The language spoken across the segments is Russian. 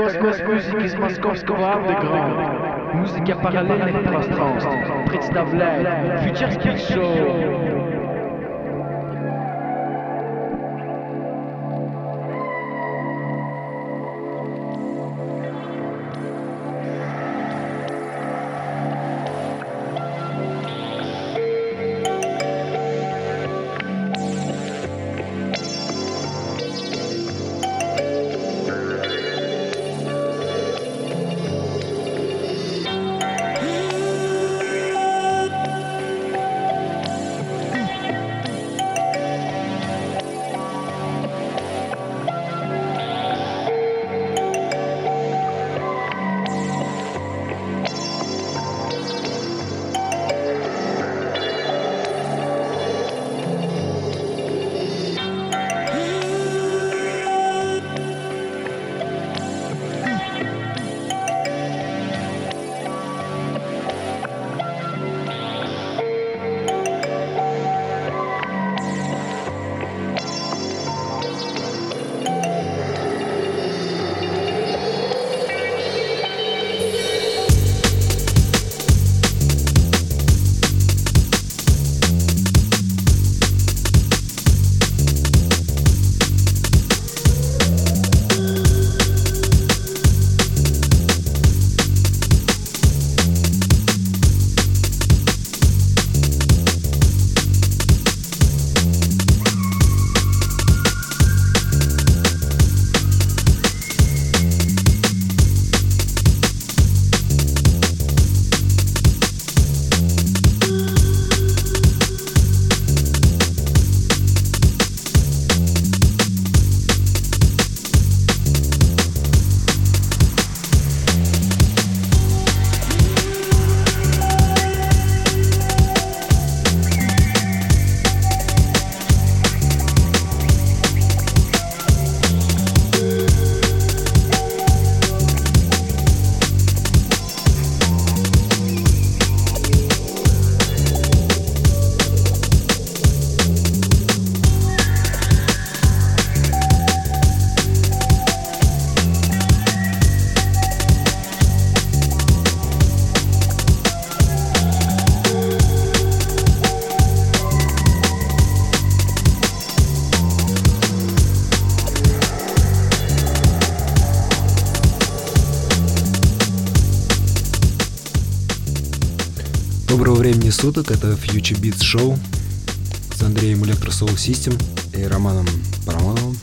космос музыки из московского андеграунда. Музыка параллельных пространств. Представляет Future Speak Show. Суток. Это Future Beats Show с Андреем Electro Soul System и Романом Парамоновым.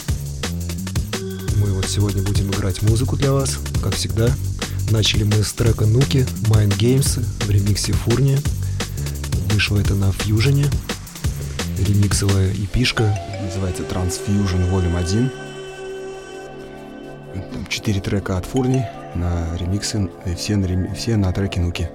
Мы вот сегодня будем играть музыку для вас, как всегда. Начали мы с трека Нуки, Mind Games в ремиксе Фурни. Вышло это на Фьюжене. Ремиксовая эпишка, называется Transfusion Volume 1. Четыре трека от Фурни на ремиксы, все на, все на треке Нуки.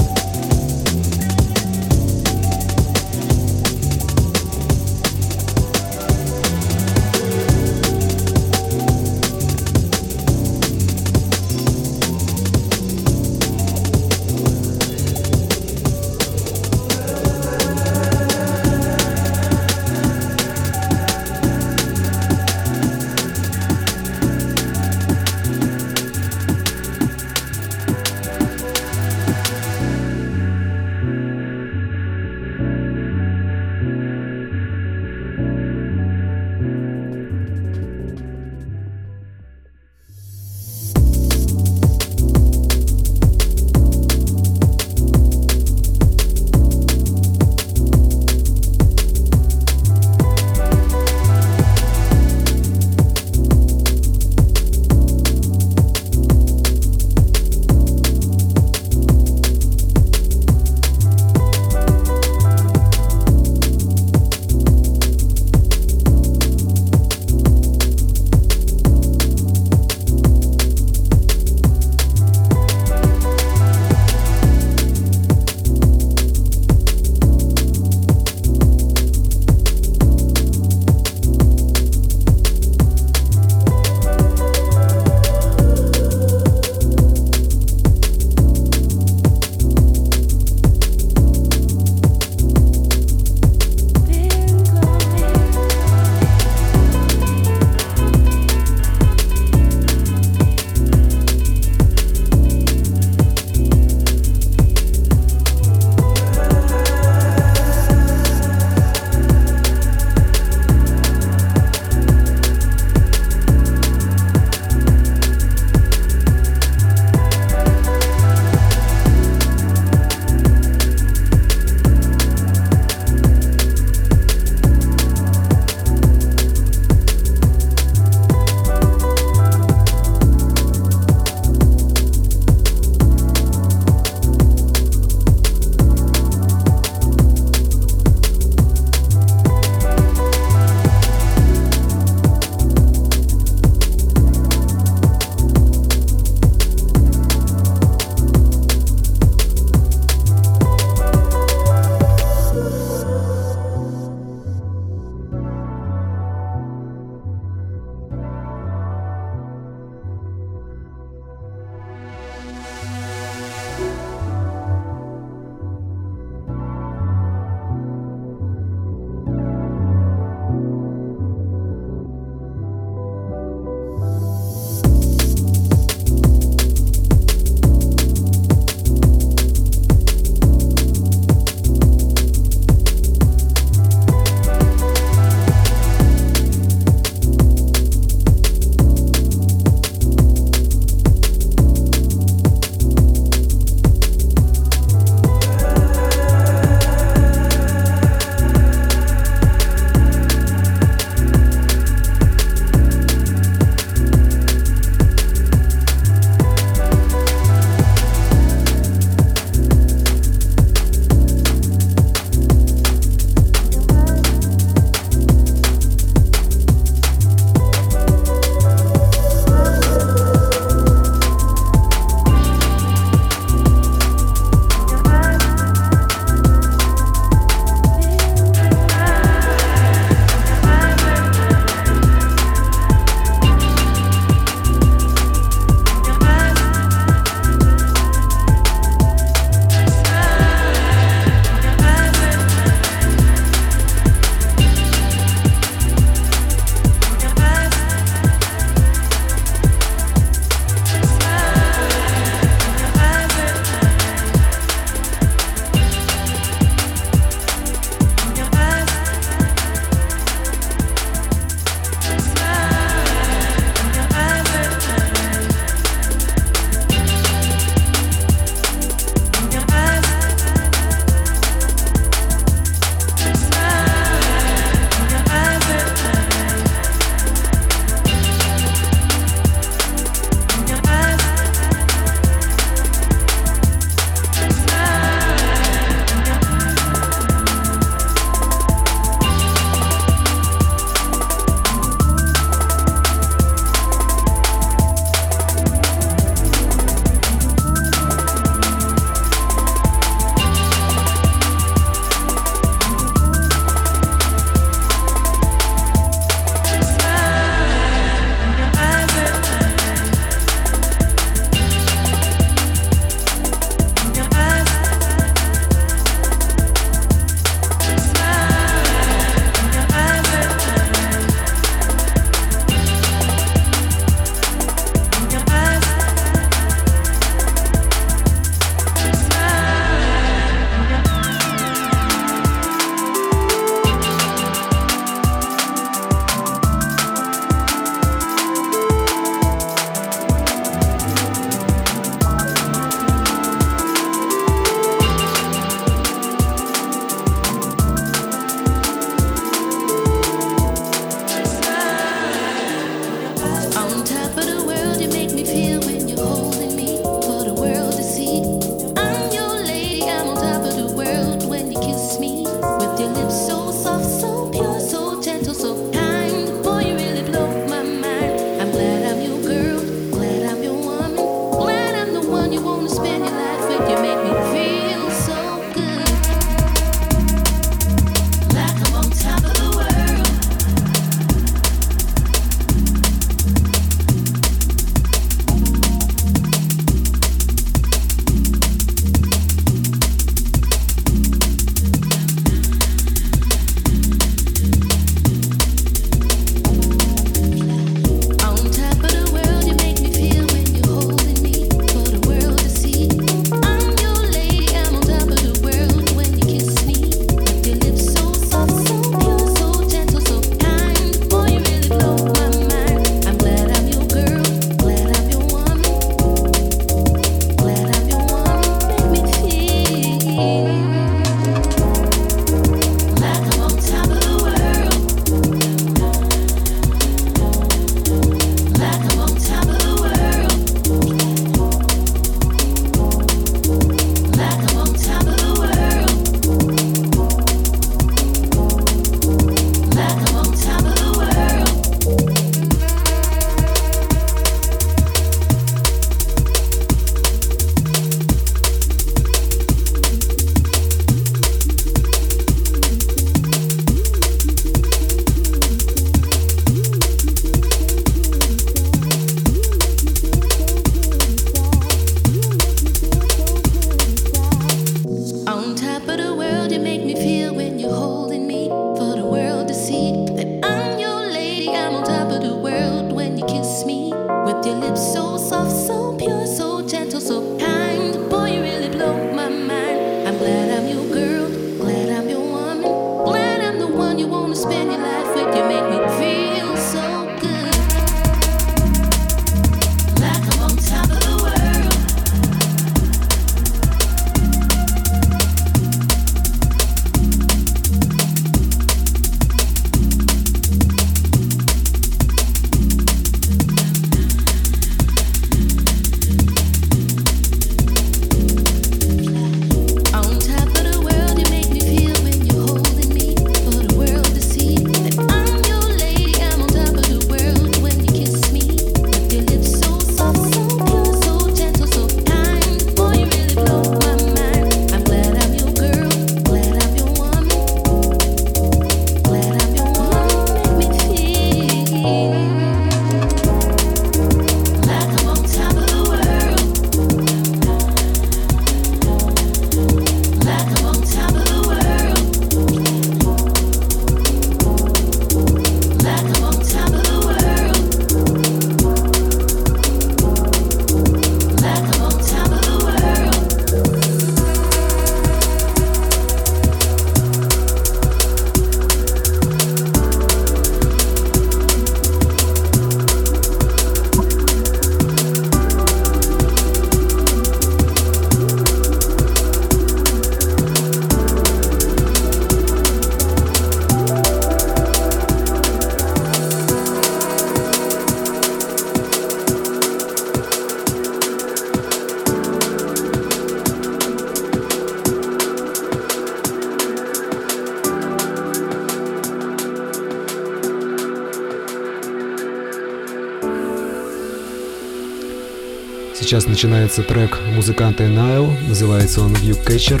Сейчас начинается трек музыканта Nile, называется он View Catcher.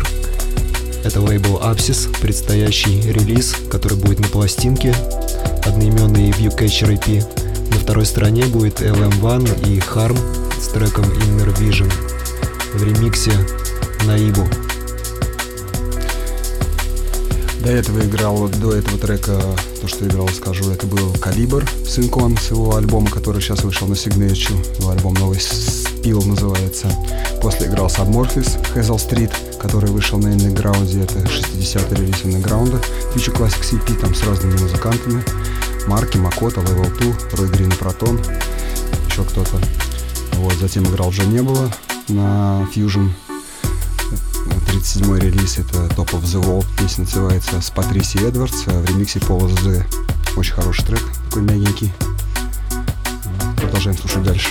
Это лейбл Apsis, предстоящий релиз, который будет на пластинке, одноименный View Catcher EP. На второй стороне будет LM1 и Harm с треком Inner Vision в ремиксе на Ибу. До этого играл, до этого трека, то, что играл, скажу, это был Калибр, Синкон с его альбома, который сейчас вышел на Signature, его альбом новый Spill называется. После играл Submorphis, Hazel Street, который вышел на Underground, это 60-й релиз Underground, Future Classics EP, там с разными музыкантами, Марки, Макота, Level 2, Рой Грин Протон, еще кто-то. Вот, затем играл уже не было на Fusion, 37-й релиз, это Top of the Wall, песня называется с Патриси Эдвардс в ремиксе Пола Z. Очень хороший трек, такой мягенький. Продолжаем слушать дальше.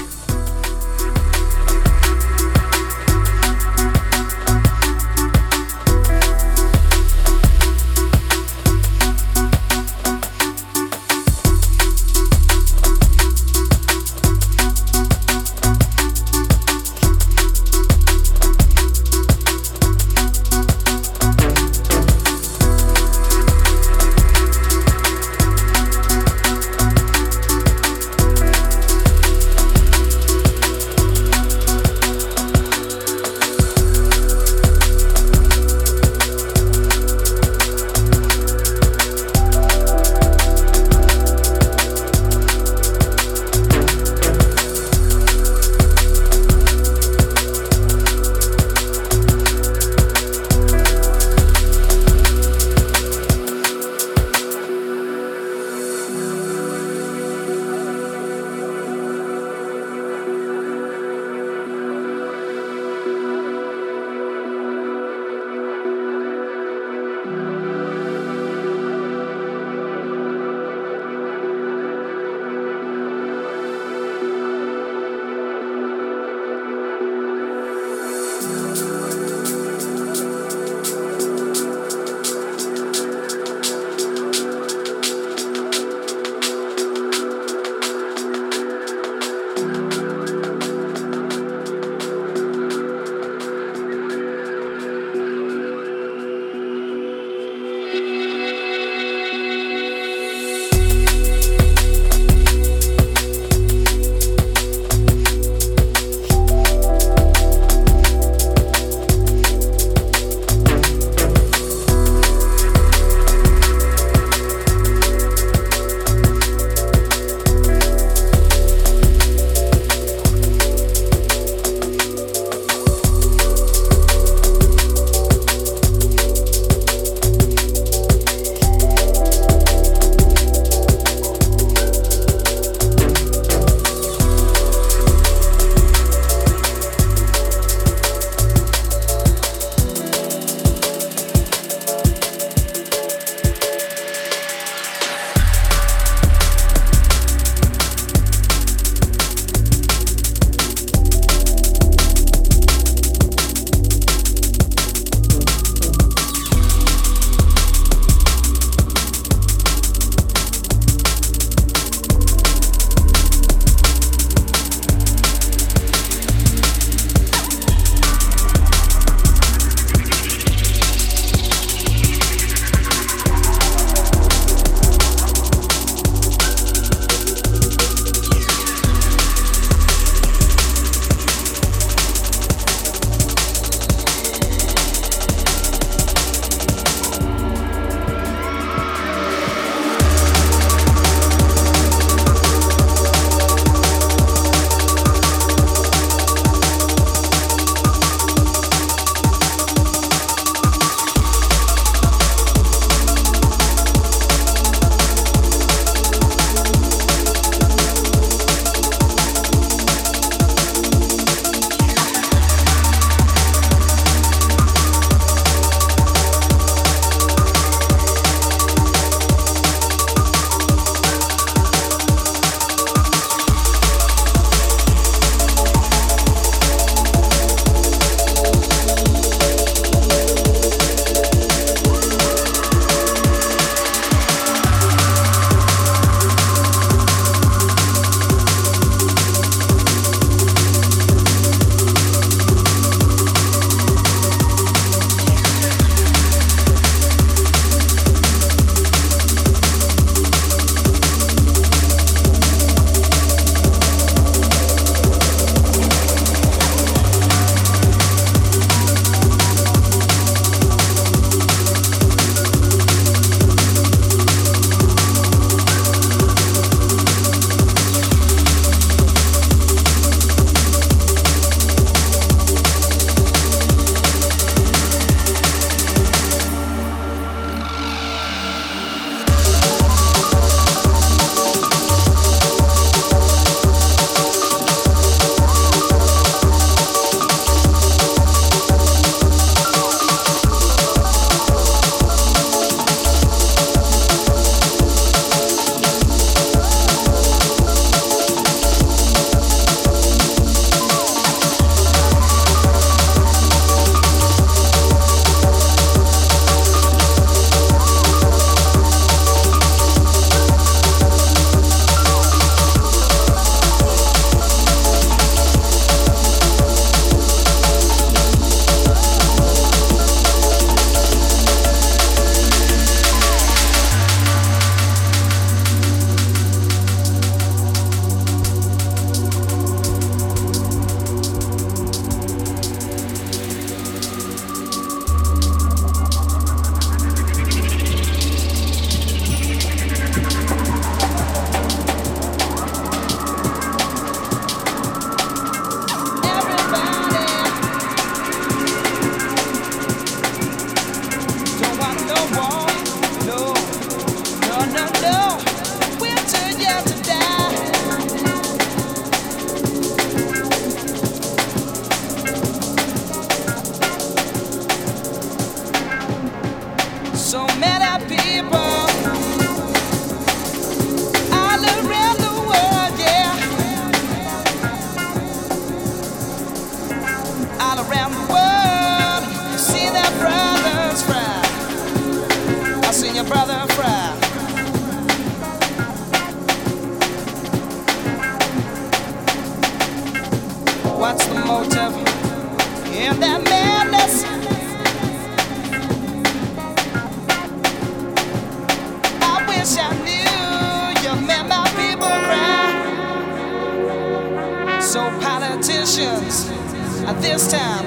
this time.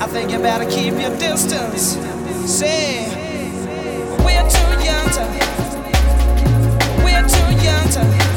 I think you better keep your distance. Say, we're too young to, we're too young to.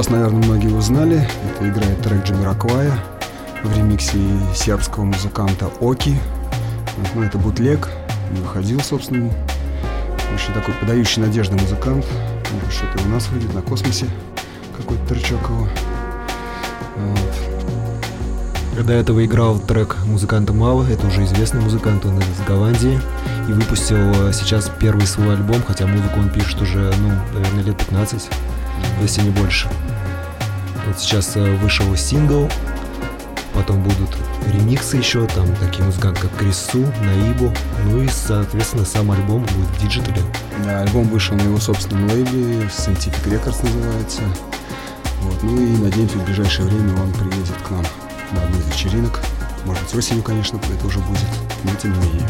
Сейчас, наверное, многие узнали. Это играет трек Джамираквая в ремиксе сербского музыканта Оки. Ну, это бутлег. Не выходил, собственно. Очень такой подающий надежды музыкант. Что-то у нас выйдет на космосе. Какой-то тречок его. Вот. До этого играл трек музыканта Мава, это уже известный музыкант, он из Голландии, и выпустил э, сейчас первый свой альбом, хотя музыку он пишет уже, ну, наверное, лет 15 если не больше. Вот сейчас э, вышел сингл, потом будут ремиксы еще, там такие музыканты, как Chris Su, Naibu, ну и, соответственно, сам альбом будет в digital е. Да, альбом вышел на его собственном лейбле, Scientific Records называется. Вот, ну и надеемся, в ближайшее время он приедет к нам на одну из вечеринок. Может быть, осенью, конечно, это уже будет, но тем не менее.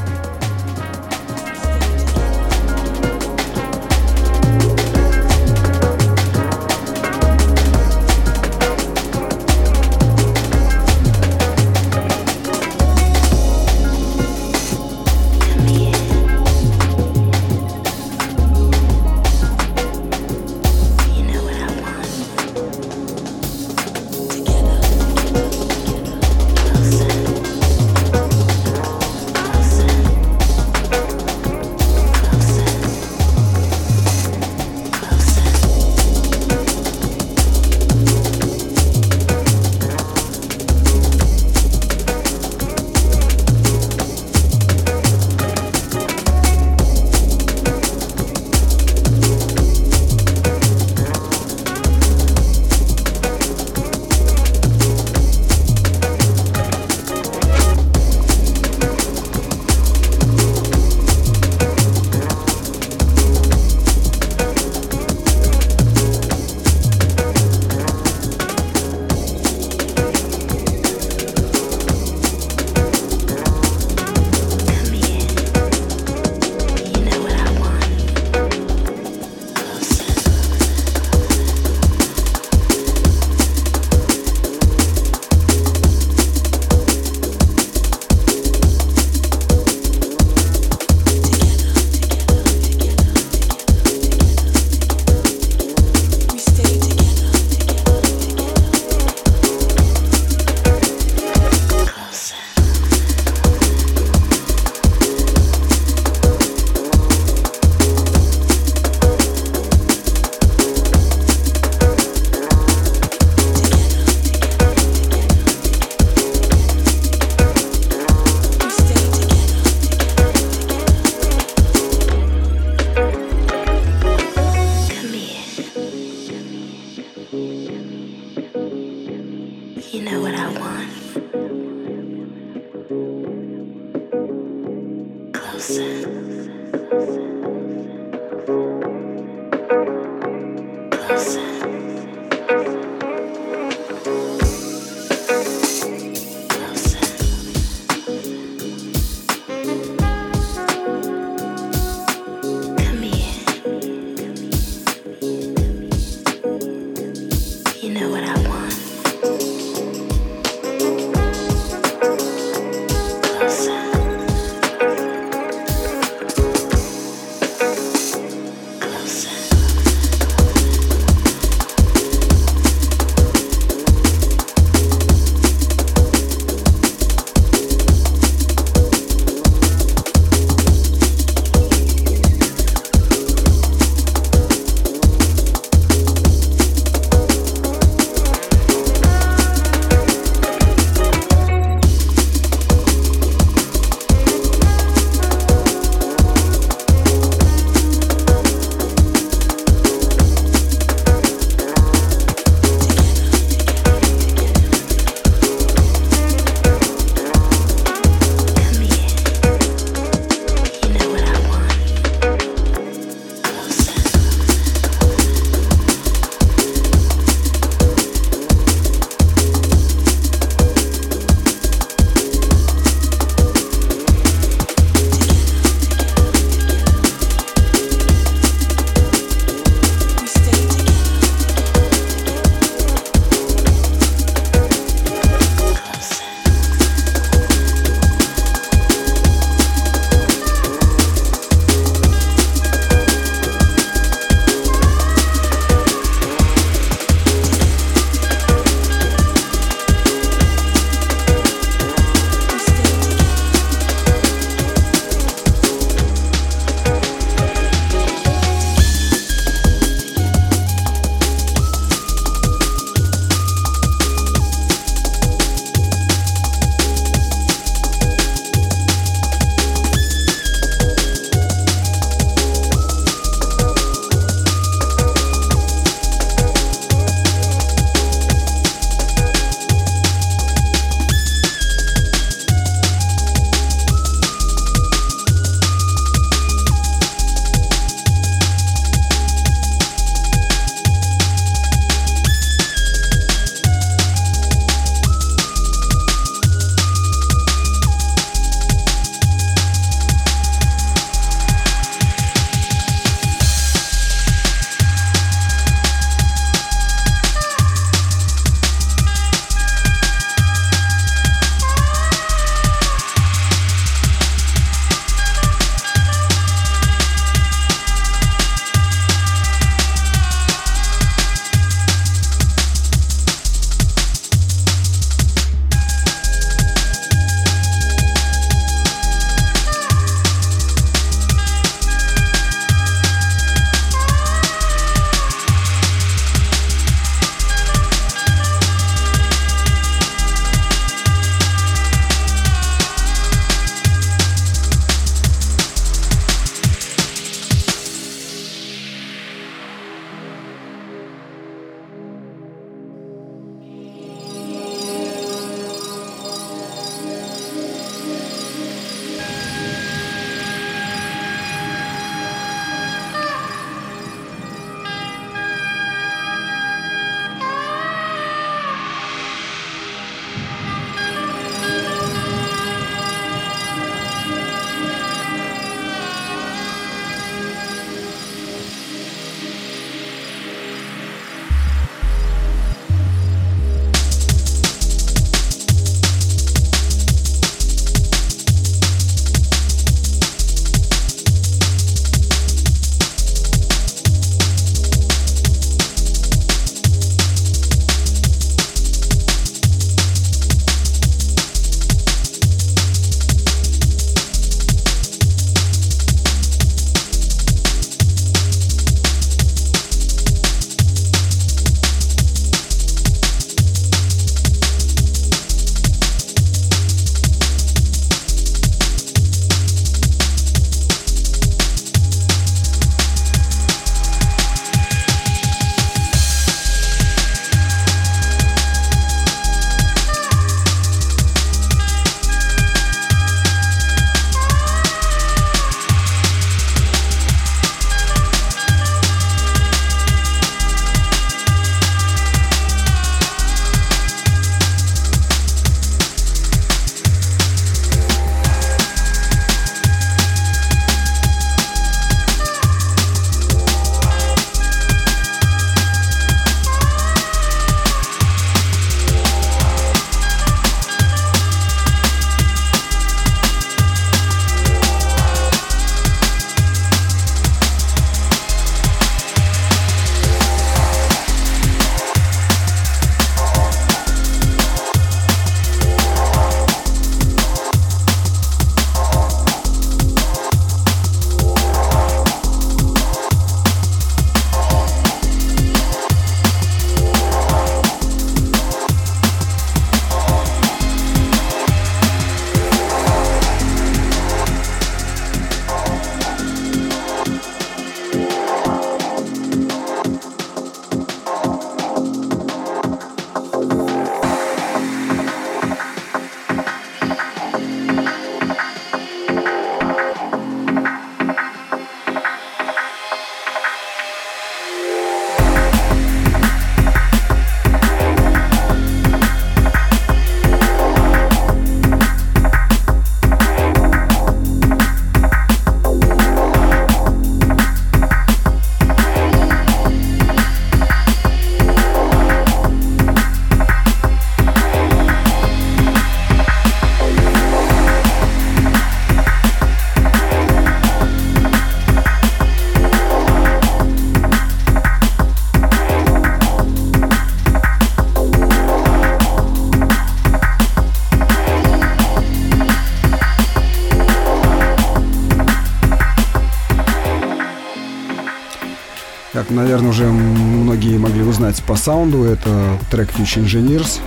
Наверное, уже многие могли узнать по саунду, это трек Future Engineers.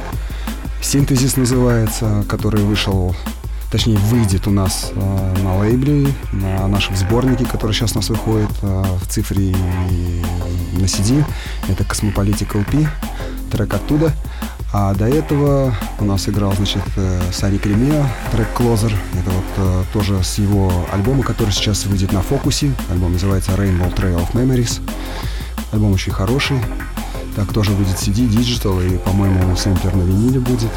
Синтезис называется, который вышел, точнее, выйдет у нас э, на лейбле, на нашем сборнике, который сейчас у нас выходит э, в цифре и на CD. Это Cosmopolitical P, трек оттуда. А до этого у нас играл, значит, э, Сари Кремия, трек Closer. Это вот э, тоже с его альбома, который сейчас выйдет на фокусе. Альбом называется Rainbow Trail of Memories. Альбом очень хороший. Так, тоже выйдет CD, Digital и, по-моему, сэмплер на виниле будет.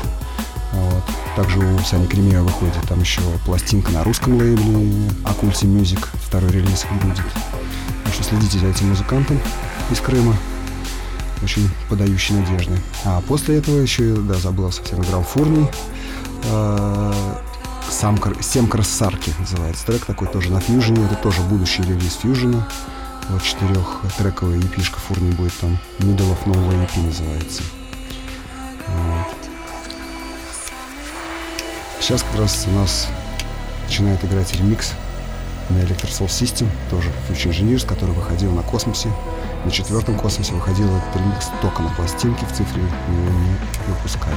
Вот. Также у Сани Кремия выходит там еще пластинка на русском лейбле Акульти Music. Второй релиз будет. Так что следите за этим музыкантом из Крыма очень подающий надежды. А после этого еще, да, забыл совсем, играл Фурний. Э, сам Сем Красарки называется трек такой тоже на фьюжене. Это тоже будущий релиз фьюжена. Вот четырех трековая епишка Фурни будет там. Middle of Nowhere EP называется. Вот. Сейчас как раз у нас начинает играть ремикс на Electro Soul System, тоже Future Engineers, который выходил на космосе. На четвертом космосе выходил этот ремикс только на пластинке, в цифре его не выпускали.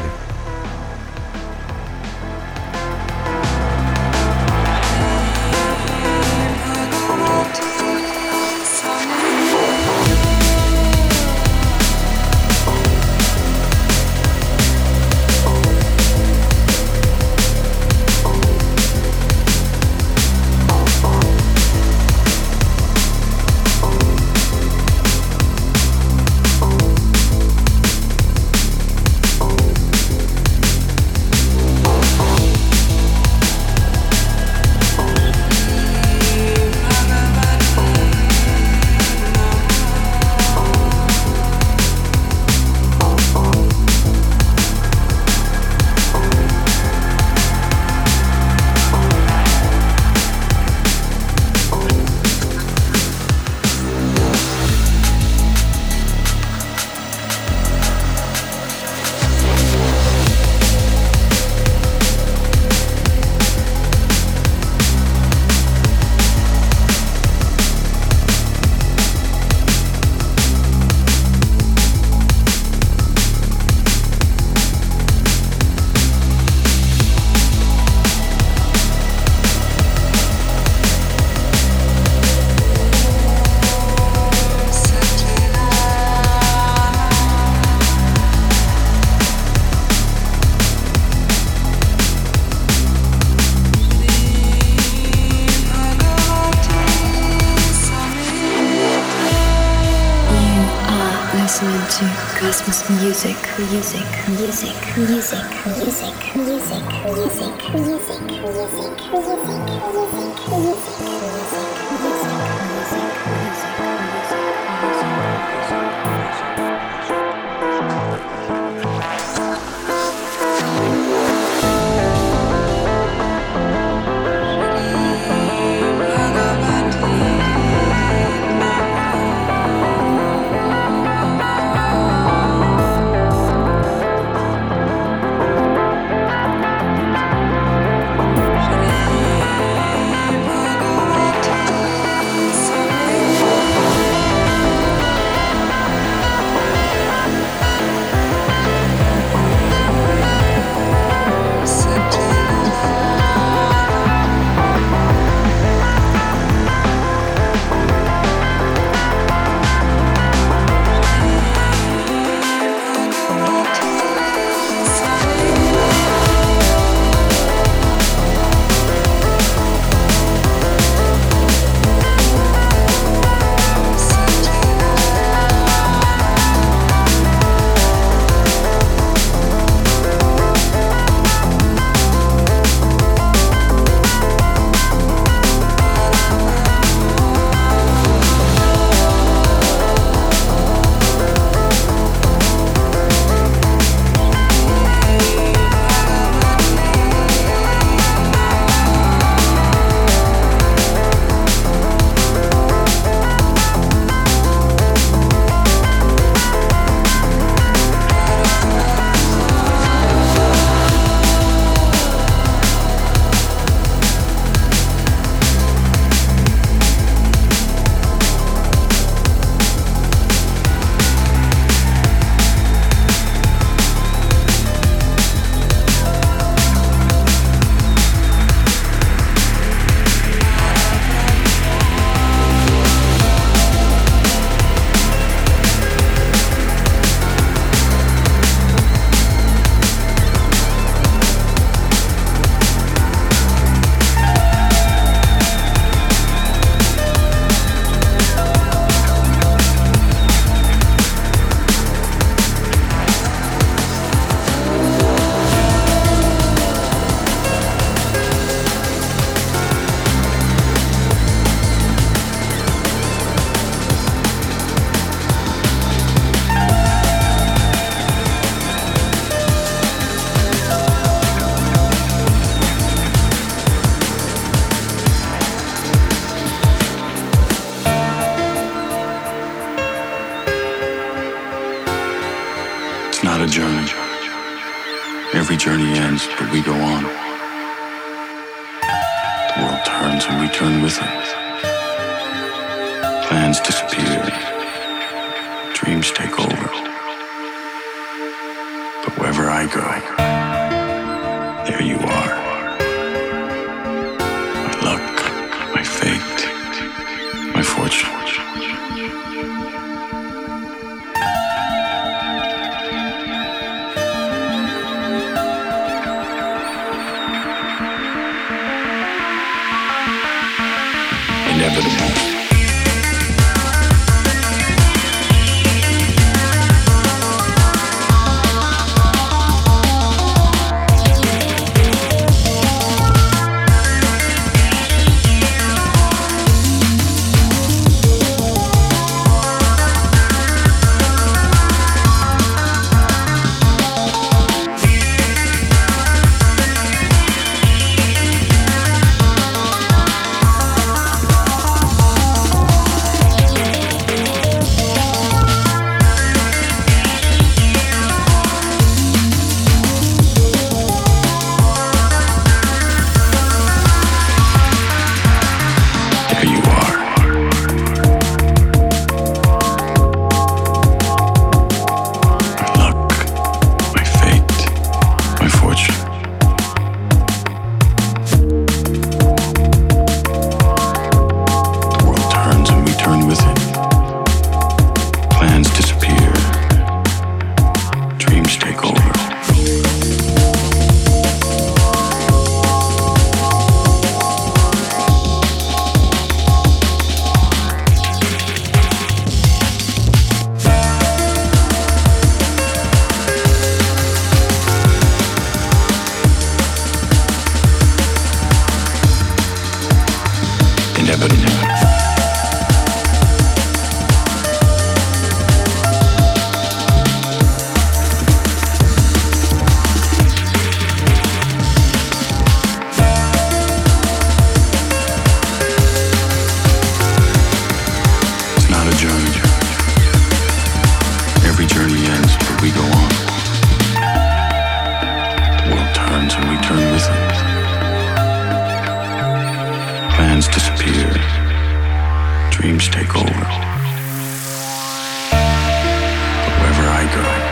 destroyed.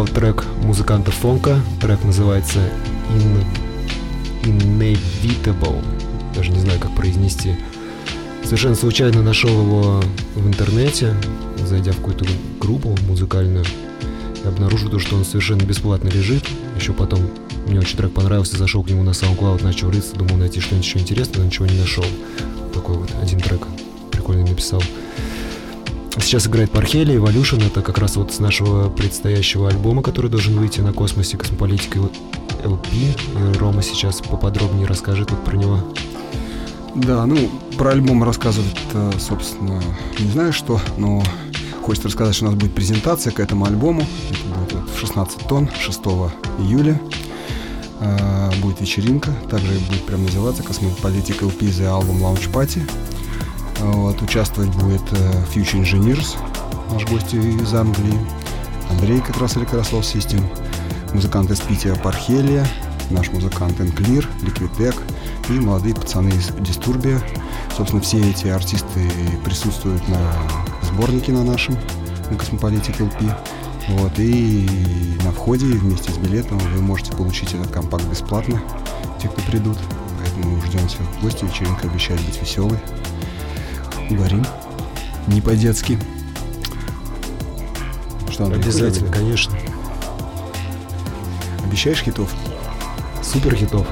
Играл трек музыканта Фонка. Трек называется In... Inevitable. Даже не знаю, как произнести. Совершенно случайно нашел его в интернете, зайдя в какую-то группу музыкальную. И обнаружил то, что он совершенно бесплатно лежит. Еще потом мне очень трек понравился, зашел к нему на SoundCloud, начал рыться, думал найти что-нибудь еще интересное, но ничего не нашел. Такой вот один трек прикольно написал. Сейчас играет Пархели, Evolution, это как раз вот с нашего предстоящего альбома, который должен выйти на космосе, Космополитика LP. И Рома сейчас поподробнее расскажет вот про него. Да, ну, про альбом рассказывать, собственно, не знаю что, но хочется рассказать, что у нас будет презентация к этому альбому. Это будет в 16 тонн, 6 июля. А, будет вечеринка, также будет прям называться Cosmopolitic LP The Album Launch Party. Вот, участвовать будет uh, Future Engineers, наш гость из Англии, Андрей как раз Электросол System, музыкант из Питера Пархелия, наш музыкант Энклир, Liquid и молодые пацаны из Дистурбия. Собственно, все эти артисты присутствуют на сборнике на нашем, на Cosmopolitic LP. Вот, и на входе вместе с билетом вы можете получить этот компакт бесплатно, те, кто придут. Поэтому ждем всех в гости, вечеринка обещает быть веселой. Угорим. Не по-детски. Что, Андрей, Обязательно, конечно. Обещаешь хитов? Супер хитов.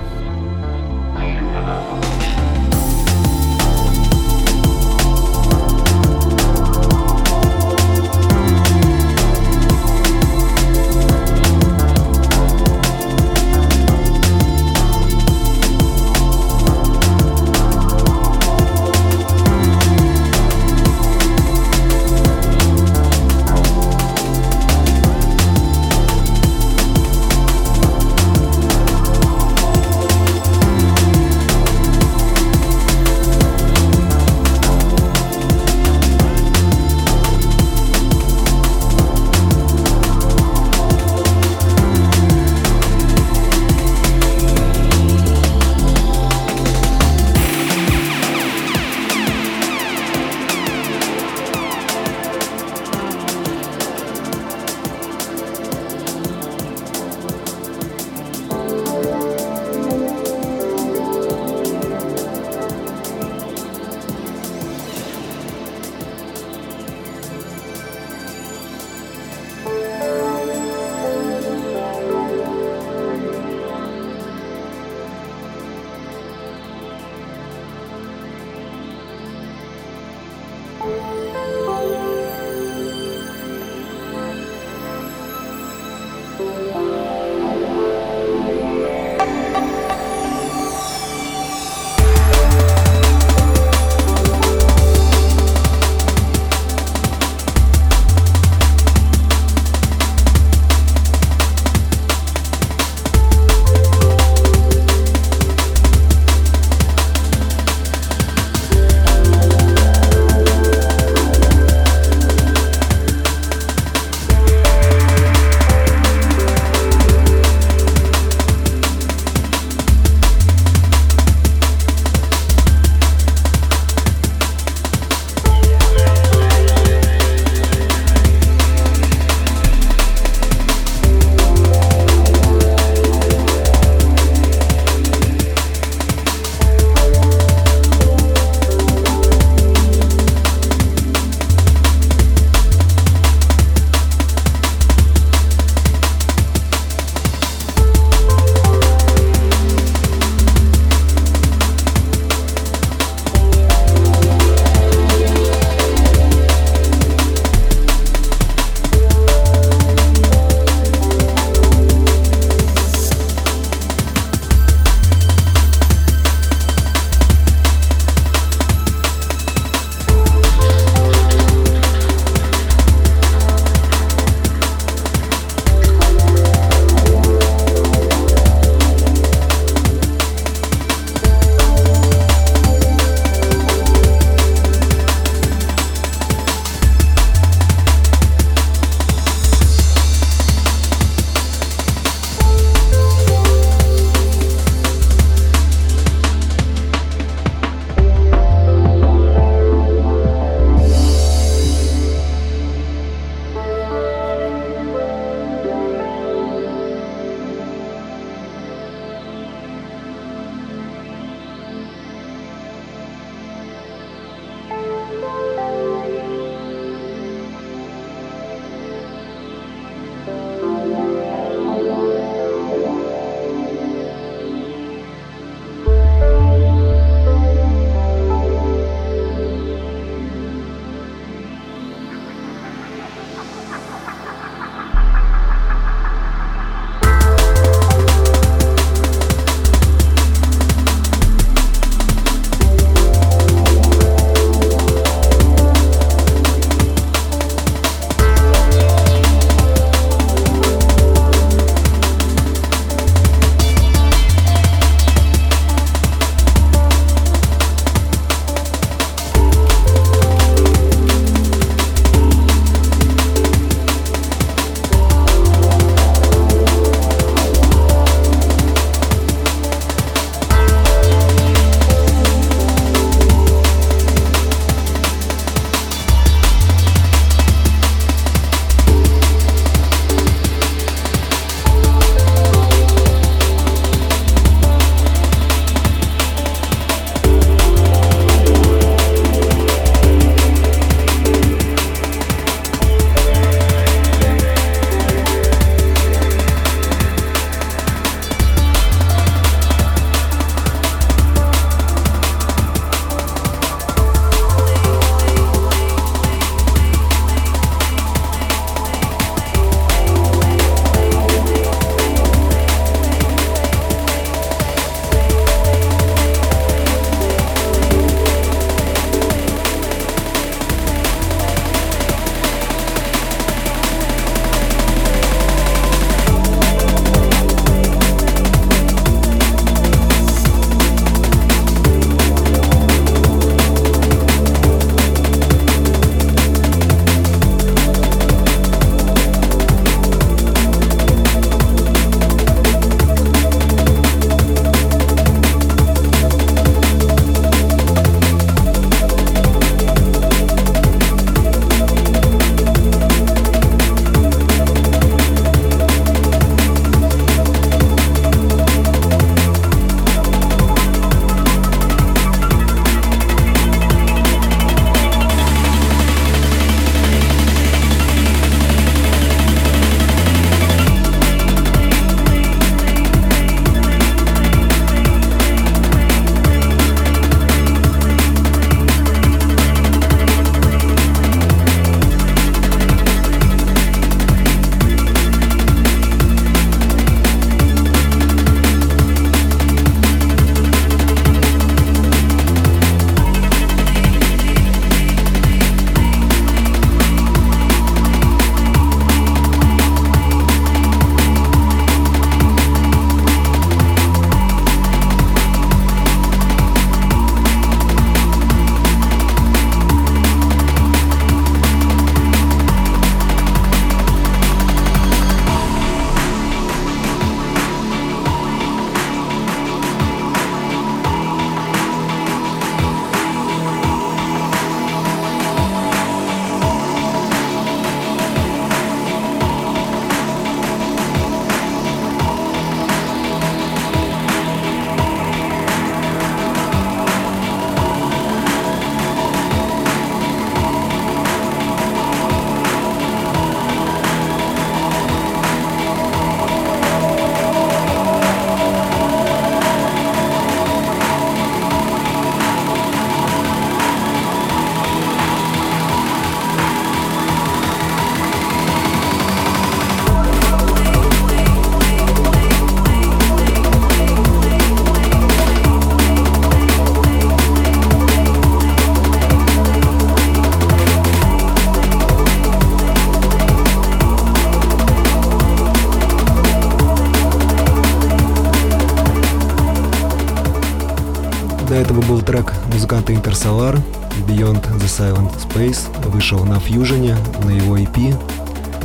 Fusion, на его EP.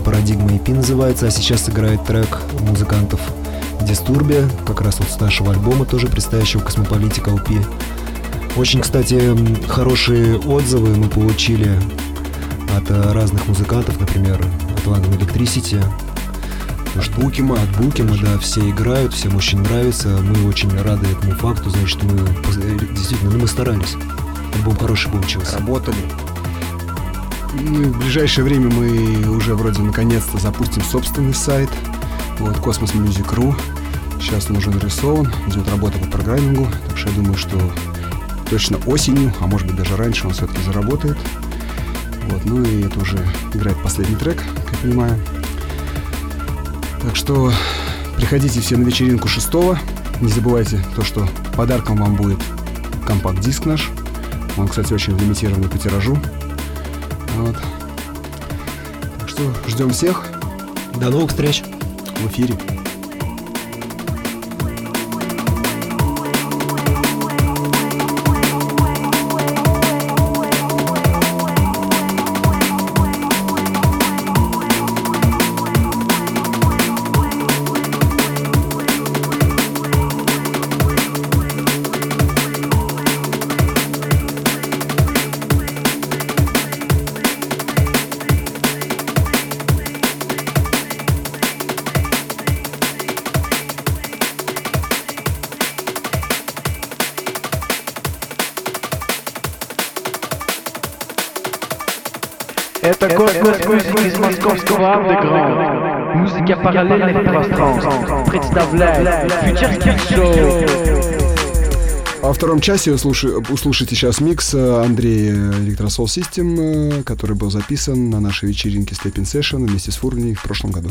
Парадигма EP называется, а сейчас играет трек музыкантов Disturbia, как раз вот с нашего альбома, тоже предстоящего Космополитика LP. Очень, кстати, хорошие отзывы мы получили от э, разных музыкантов, например, от London Electricity, от Букима. От Букима, да, все играют, всем очень нравится. Мы очень рады этому факту, значит, мы действительно, ну, мы старались. Альбом хороший получился. Работали. Ну, в ближайшее время мы уже вроде наконец-то запустим собственный сайт. Вот, Cosmos Music.ru. Сейчас он уже нарисован, идет работа по программингу. Так что я думаю, что точно осенью, а может быть даже раньше он все-таки заработает. Вот, ну и это уже играет последний трек, как понимаю. Так что приходите все на вечеринку 6 Не забывайте то, что подарком вам будет компакт-диск наш. Он, кстати, очень лимитированный по тиражу. Вот. Так что ждем всех. До новых встреч в эфире. Музыка параллельных пространств представляет Future Show. Во втором часе услышите сейчас микс Андрея Electrosol System, который был записан на нашей вечеринке Stepping Session вместе с Фурни в прошлом году.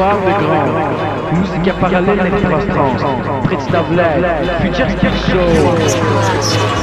sport de grand. Musique parallèle et trans. Future Show.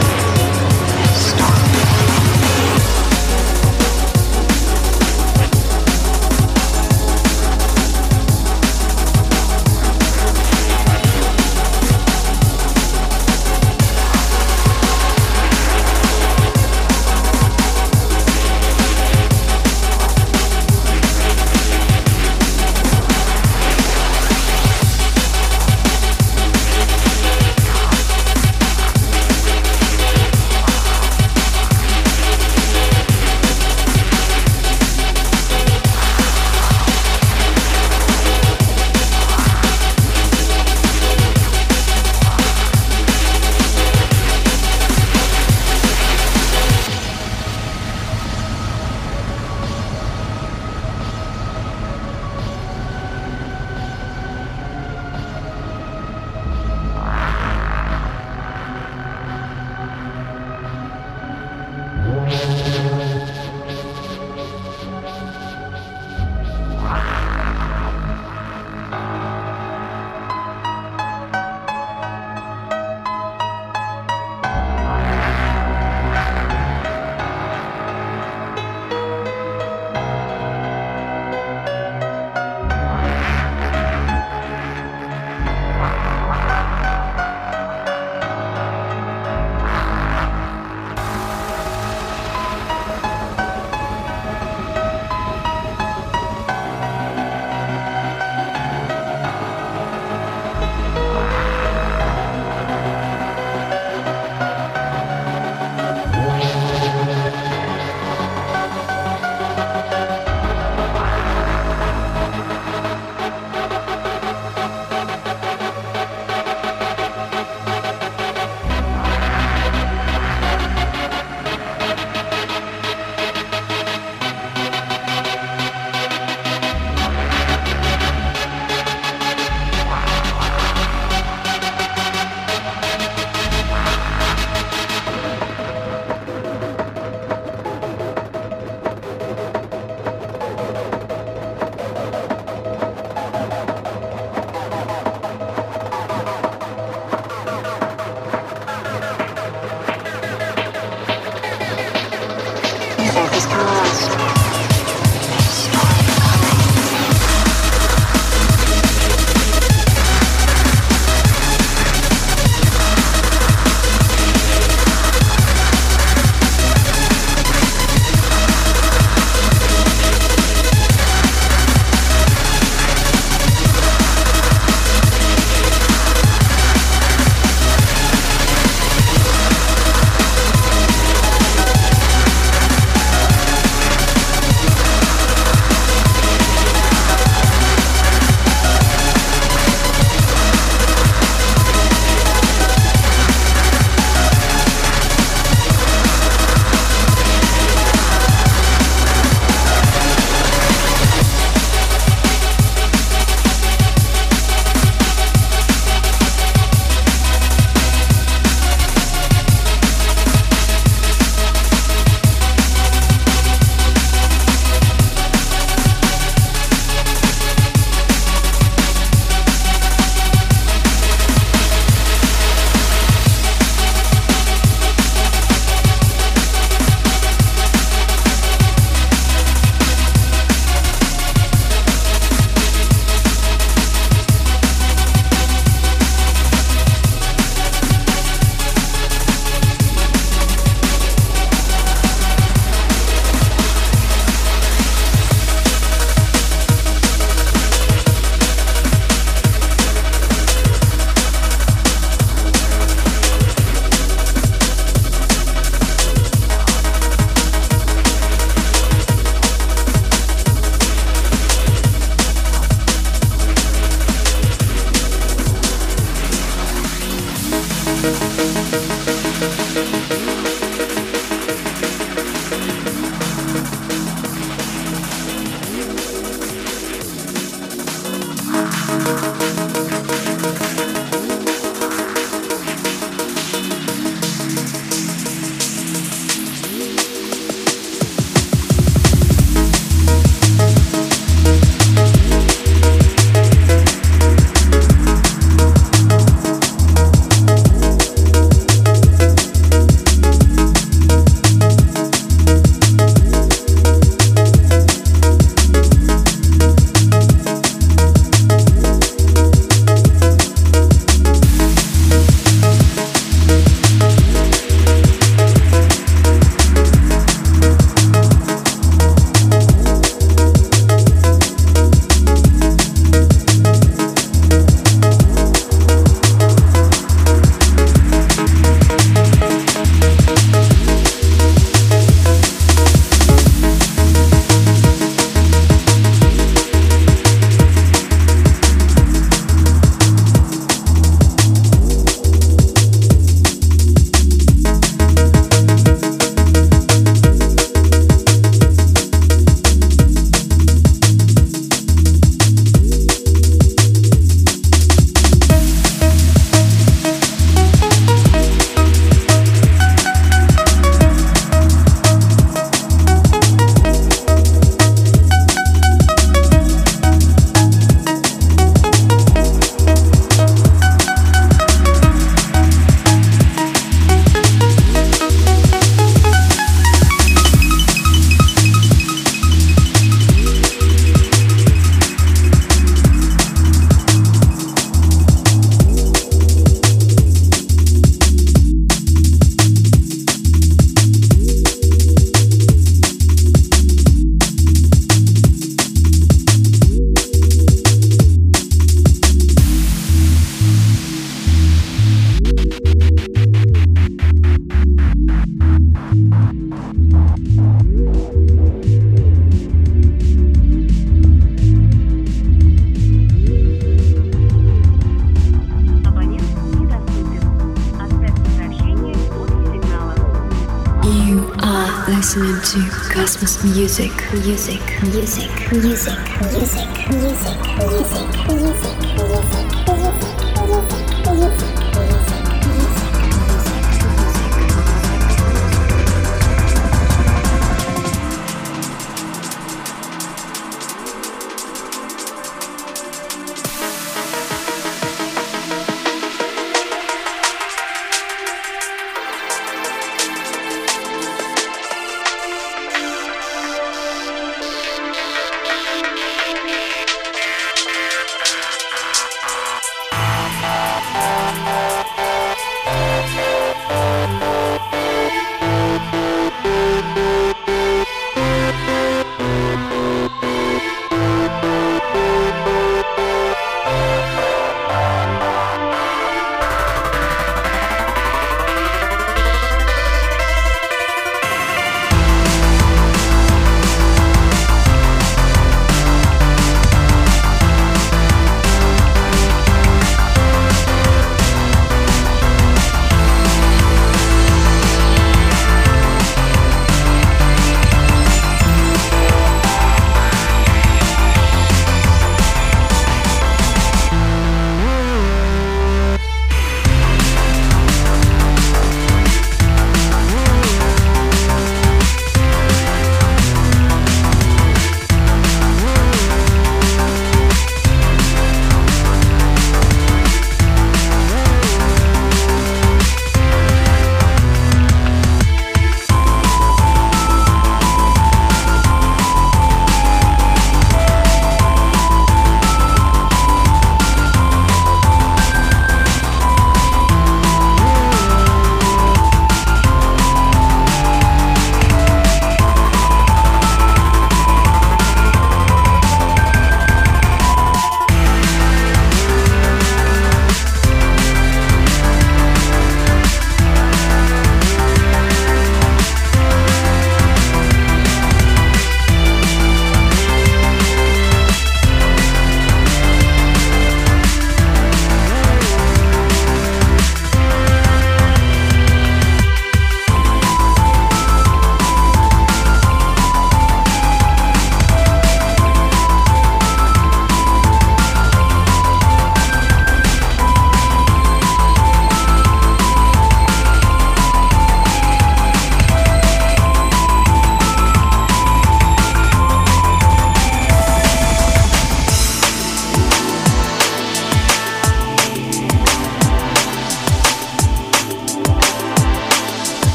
Music,